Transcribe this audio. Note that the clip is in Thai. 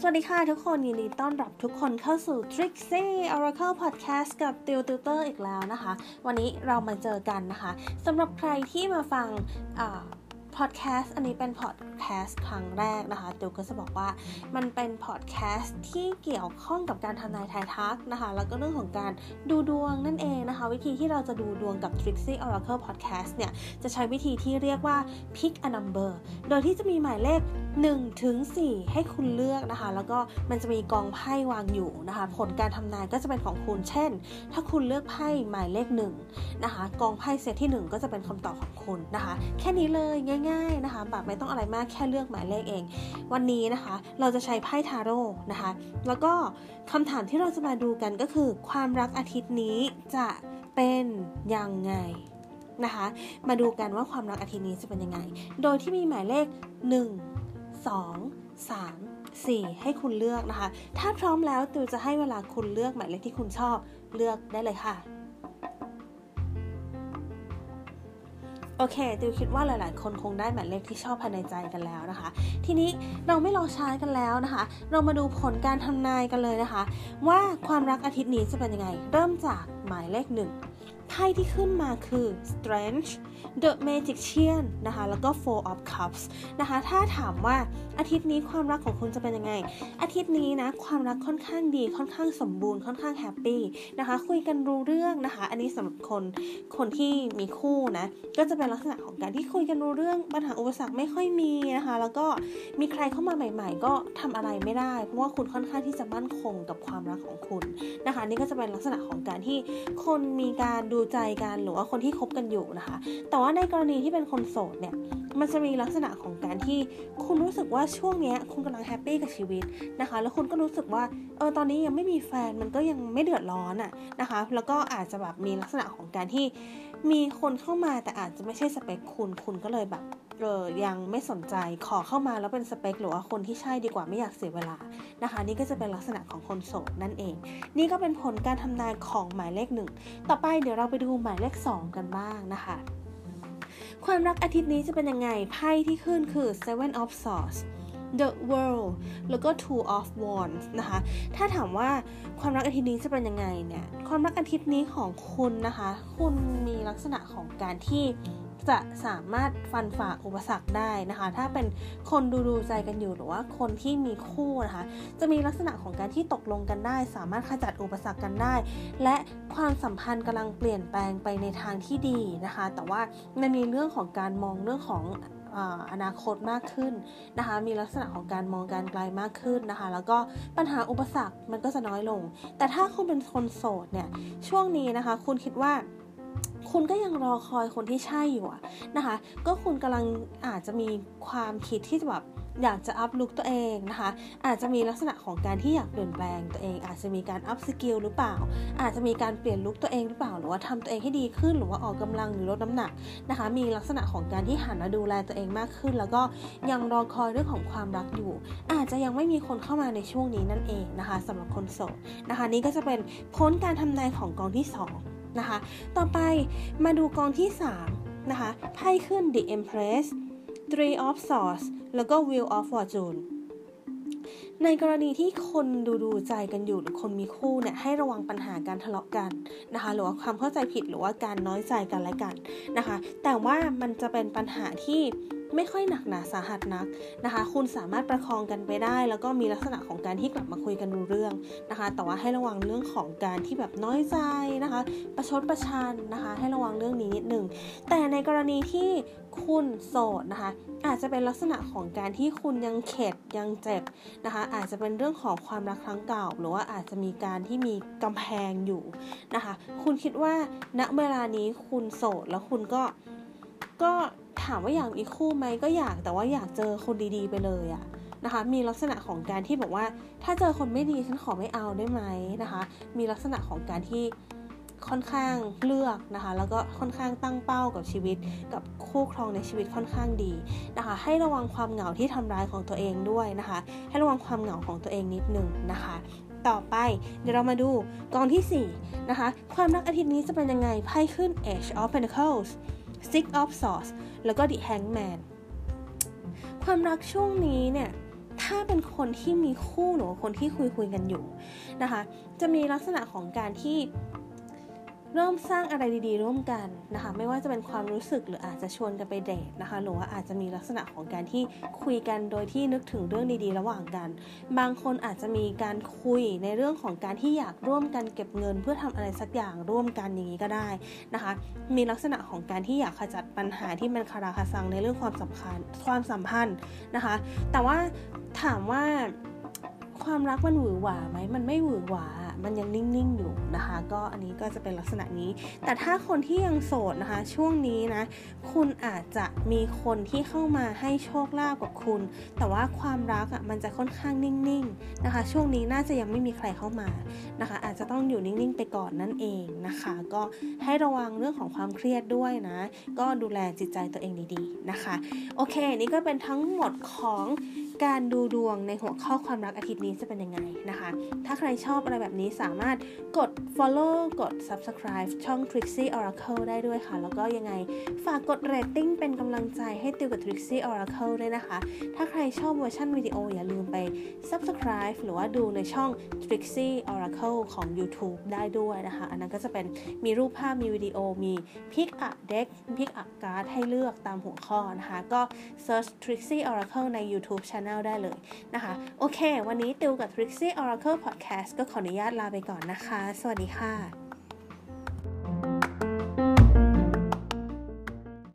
สวัสดีค่ะทุกคนยินดีต้อนรับทุกคนเข้าสู่ Trixie Oracle Podcast กับติวติวเตอร์อีกแล้วนะคะ วันนี้เรามาเจอกันนะคะสำหรับใครที่มาฟัง พอดแคสต์อันนี้เป็นพอดแคสต์ครั้งแรกนะคะติวก็จะบอกว่ามันเป็นพอดแคสต์ที่เกี่ยวข้องกับการทำนายทายทักนะคะ แล้วก็เรื่องของการดูดวงนั่นเองนะคะ วิธีที่เราจะดูดวงกับ Trixie Oracle Podcast เนี่ย จะใช้วิธีที่เรียกว่า pick a number โดยที่จะมีหมายเลข1ถึง4ให้คุณเลือกนะคะ แล้วก็มันจะมีกองไพ่วางอยู่นะคะ ผลการทำนายก็จะเป็นของคุณ เช่น ถ้าคุณเลือกไพ่หมายเลข1นะคะ กองไพ่เซตที่ 1 ก็จะเป็นคำตอบของคุณนะคะ แค่นี้เลยง่ายๆนะคะ แบบไม่ต้องอะไรมากแค่เลือกหมายเลขเอง วันนี้นะคะ เราจะใช้ไพ่ทาโร่นะคะ แล้วก็คำถามที่เราจะมาดูกันก็คือ ความรักอาทิตย์นี้จะเป็นยังไงนะคะ มาดูกันว่าความรักอาทิตย์นี้จะเป็นยังไง โดยที่มีหมายเลข 1 2 3 4 ให้คุณเลือกนะคะ ถ้าพร้อมแล้วติวจะให้เวลาคุณเลือกหมายเลขที่คุณชอบเลือกได้เลยค่ะ โอเคติวคิดว่าหลาย ๆ คนคงได้หมายเลขที่ชอบภายในใจกันแล้วนะคะ ทีนี้เราไม่รอช้ากันแล้วนะคะ เรามาดูผลการทำนายกันเลยนะคะ ว่าความรักอาทิตย์นี้จะเป็นยังไง เริ่มจากหมายเลขหนึ่ง ไพ่ที่ขึ้นมาคือ Strange The Magician นะคะ แล้วก็ Four of Cups นะคะ ถ้าถามว่าอาทิตย์นี้ความรักของคุณจะเป็นยังไง อาทิตย์นี้นะ ความรักค่อนข้างดี ค่อนข้างสมบูรณ์ ค่อนข้างแฮปปี้นะคะ คุยกันรู้เรื่องนะคะ อันนี้สำหรับคน คนที่มีคู่นะ ก็จะเป็นลักษณะของการที่คุยกันรู้เรื่อง ปัญหาอุปสรรคไม่ค่อยมีนะคะ แล้วก็มีใครเข้ามาใหม่ ๆ ก็ทำอะไรไม่ได้ เพราะว่าคุณค่อนข้างที่จะมั่นคงกับความรักของคุณนะคะ นี่ก็จะเป็นลักษณะของการที่คนมีการดููใจกันหรือว่าคนที่คบกันอยู่นะคะ แต่ว่าในกรณีที่เป็นคนโสดเนี่ยมันจะมีลักษณะของการที่คุณรู้สึกว่าช่วงนี้คุณกำลังแฮปปี้กับชีวิตนะคะ แล้วคุณก็รู้สึกว่าเออตอนนี้ยังไม่มีแฟนมันก็ยังไม่เดือดร้อนอะ่ะนะคะ แล้วก็อาจจะแบบมีลักษณะของการที่ มีคนเข้ามาแต่อาจจะไม่ใช่สเปคคุณ คุณก็เลยแบบเออยังไม่สนใจขอเข้ามาแล้วเป็นสเปคหรือว่าคนที่ใช่ดีกว่าไม่อยากเสียเวลานะคะ นี่ก็จะเป็นลักษณะของคนโสดนั่นเอง นี่ก็เป็นผลการทำนายของหมายเลขหนึ่งต่อไปเดี๋ยวเราไปดูหมายเลข 2 กันบ้างนะคะ ความรักอาทิตย์นี้จะเป็นยังไงไพ่ที่ขึ้นคือ Seven of Swords The World แล้วก็ Two of Wands นะคะ ถ้าถามว่าความรักอาทิตย์นี้จะเป็นยังไงเนี่ย ความรักอาทิตย์นี้ของคุณนะคะ คุณมีลักษณะของการที่จะสามารถฟันฝ่าอุปสรรคได้นะคะ ถ้าเป็นคนดูดูใจกันอยู่หรือว่าคนที่มีคู่นะคะ จะมีลักษณะของการที่ตกลงกันได้ สามารถขจัดอุปสรรคกันได้ และความสัมพันธ์กำลังเปลี่ยนแปลงไปในทางที่ดีนะคะ แต่ว่ามันมีเรื่องของการมองเรื่องของ อนาคตมากขึ้นนะคะ มีลักษณะของการมองการไกลมากขึ้นนะคะ แล้วก็ปัญหาอุปสรรคมันก็จะน้อยลง แต่ถ้าคุณเป็นคนโสดเนี่ยช่วงนี้นะคะ คุณคิดว่าคุณก็ยังรอคอยคนที่ใช่อยู่นะคะ ก็คุณกำลังอาจจะมีความคิดที่จะแบบ อยากจะ up look ตัวเองนะคะ อาจจะมีลักษณะของการที่อยากเปลี่ยนแปลงตัวเอง อาจจะมีการ upskill หรือเปล่า อาจจะมีการเปลี่ยน look ตัวเองหรือเปล่า หรือว่าทำตัวเองให้ดีขึ้น หรือว่าออกกำลังหรือลดน้ำหนักนะคะ มีลักษณะของการที่หันมาดูแลตัวเองมากขึ้น แล้วก็ยังรอคอยเรื่องของความรักอยู่ อาจจะยังไม่มีคนเข้ามาในช่วงนี้นั่นเองนะคะสำหรับคนโสดนะคะ นี่ก็จะเป็นพ้นการทำนายของกองที่2นะคะ ต่อไปมาดูกองที่3นะคะไพ่ขึ้น The Empress Three of Swords แล้วก็ Wheel of Fortune ในกรณีที่คนดูดูใจกันอยู่หรือคนมีคู่เนี่ยให้ระวังปัญหาการทะเลาะกันนะคะหรือว่าความเข้าใจผิดหรือว่าการน้อยใจกันและกันนะคะ แต่ว่ามันจะเป็นปัญหาที่ ไม่ค่อยหนักหนาสาหัสนักนะคะ คุณสามารถประคองกันไปได้ แล้วก็มีลักษณะของการที่กลับมาคุยกันรู้เรื่องนะคะ แต่ว่าให้ระวังเรื่องของการที่แบบน้อยใจนะคะ ประชดประชันนะคะ ให้ระวังเรื่องนี้นิดหนึ่งแต่ในกรณีที่คุณโสดนะคะ อาจจะเป็นลักษณะของการที่คุณยังเข็ดยังเจ็บนะคะ อาจจะเป็นเรื่องของความรักครั้งเก่า หรือว่าอาจจะมีการที่มีกำแพงอยู่นะคะ คุณคิดว่าณเวลานี้คุณโสดแล้วคุณก็ ก็ถามว่าอยากมีคู่ไหมก็อยากแต่ว่าอยากเจอคนดีๆไปเลยอะนะคะ มีลักษณะของการที่บอกว่า ถ้าเจอคนไม่ดีฉันขอไม่เอาได้ไหมนะคะ มีลักษณะของการที่ค่อนข้างเลือกนะคะ แล้วก็ค่อนข้างตั้งเป้ากับชีวิต กับคู่ครองในชีวิตค่อนข้างดีนะคะ ให้ระวังความเหงาที่ทำร้ายของตัวเองด้วยนะคะ ให้ระวังความเหงาของตัวเองนิดนึงนะคะ ต่อไปเดี๋ยวเรามาดูกองที่4นะคะ ความรักอาทิตย์นี้จะเป็นยังไงไพ่ขึ้น Age of Pentacles Six of Swords แล้วก็ The Hangman ความรักช่วงนี้เนี่ย ถ้าเป็นคนที่มีคู่หรือคนที่คุยคุยกันอยู่นะคะ จะมีลักษณะของการที่ เริ่มสร้างอะไรดีๆ ร่วมกันนะคะ ไม่ว่าจะเป็นความรู้สึกหรืออาจจะชวนกันไปเดทนะคะ หรือว่าอาจจะมีลักษณะของการที่คุยกันโดยที่นึกถึงเรื่องดีๆ ระหว่างกัน บางคนอาจจะมีการคุยในเรื่องของการที่อยากร่วมกันเก็บเงิน เพื่อทำอะไรสักอย่างร่วมกันอย่างนี้ก็ได้นะคะ มีลักษณะของการที่อยากขจัดปัญหาที่มันคาราคาซังในเรื่องความสำคัญความสัมพันธ์นะคะ แต่ว่าถามว่าความรักมันหวือหวาไหมมันไม่หวือหวา มันยังนิ่งๆอยู่นะคะ ก็อันนี้ก็จะเป็นลักษณะนี้ แต่ถ้าคนที่ยังโสดนะคะ ช่วงนี้นะ คุณอาจจะมีคนที่เข้ามาให้โชคลาภกับคุณ แต่ว่าความรักอะมันจะค่อนข้างนิ่งๆนะคะ ช่วงนี้น่าจะยังไม่มีใครเข้ามานะคะ อาจจะต้องอยู่นิ่งๆไปก่อนนั่นเองนะคะ ก็ให้ระวังเรื่องของความเครียดด้วยนะ ก็ดูแลจิตใจตัวเองดีๆนะคะ โอเค นี่ก็เป็นทั้งหมดของ การดูดวงในหัวข้อความรักอาทิตย์นี้จะเป็นยังไงนะคะ ถ้าใครชอบอะไรแบบนี้สามารถกด follow กด subscribe ช่อง Trixie Oracle ได้ด้วยค่ะ แล้วก็ยังไงฝากกด rating เป็นกำลังใจให้ติวกับ Trixie Oracle ด้วยนะคะ ถ้าใครชอบเวอร์ชันวิดีโออย่าลืมไป subscribe หรือว่าดูในช่อง Trixie Oracle ของ YouTube ได้ด้วยนะคะ อันนั้นก็จะเป็นมีรูปภาพมีวิดีโอมี pick a deck pick a card ให้เลือกตามหัวข้อนะคะ ก็ search Trixie Oracle ใน YouTube Channel ได้เลยนะคะ โอเค วันนี้ติวกับ Trixie Oracle Podcast ก็ขออนุญาตลาไปก่อนนะคะ สวัสดีค่ะ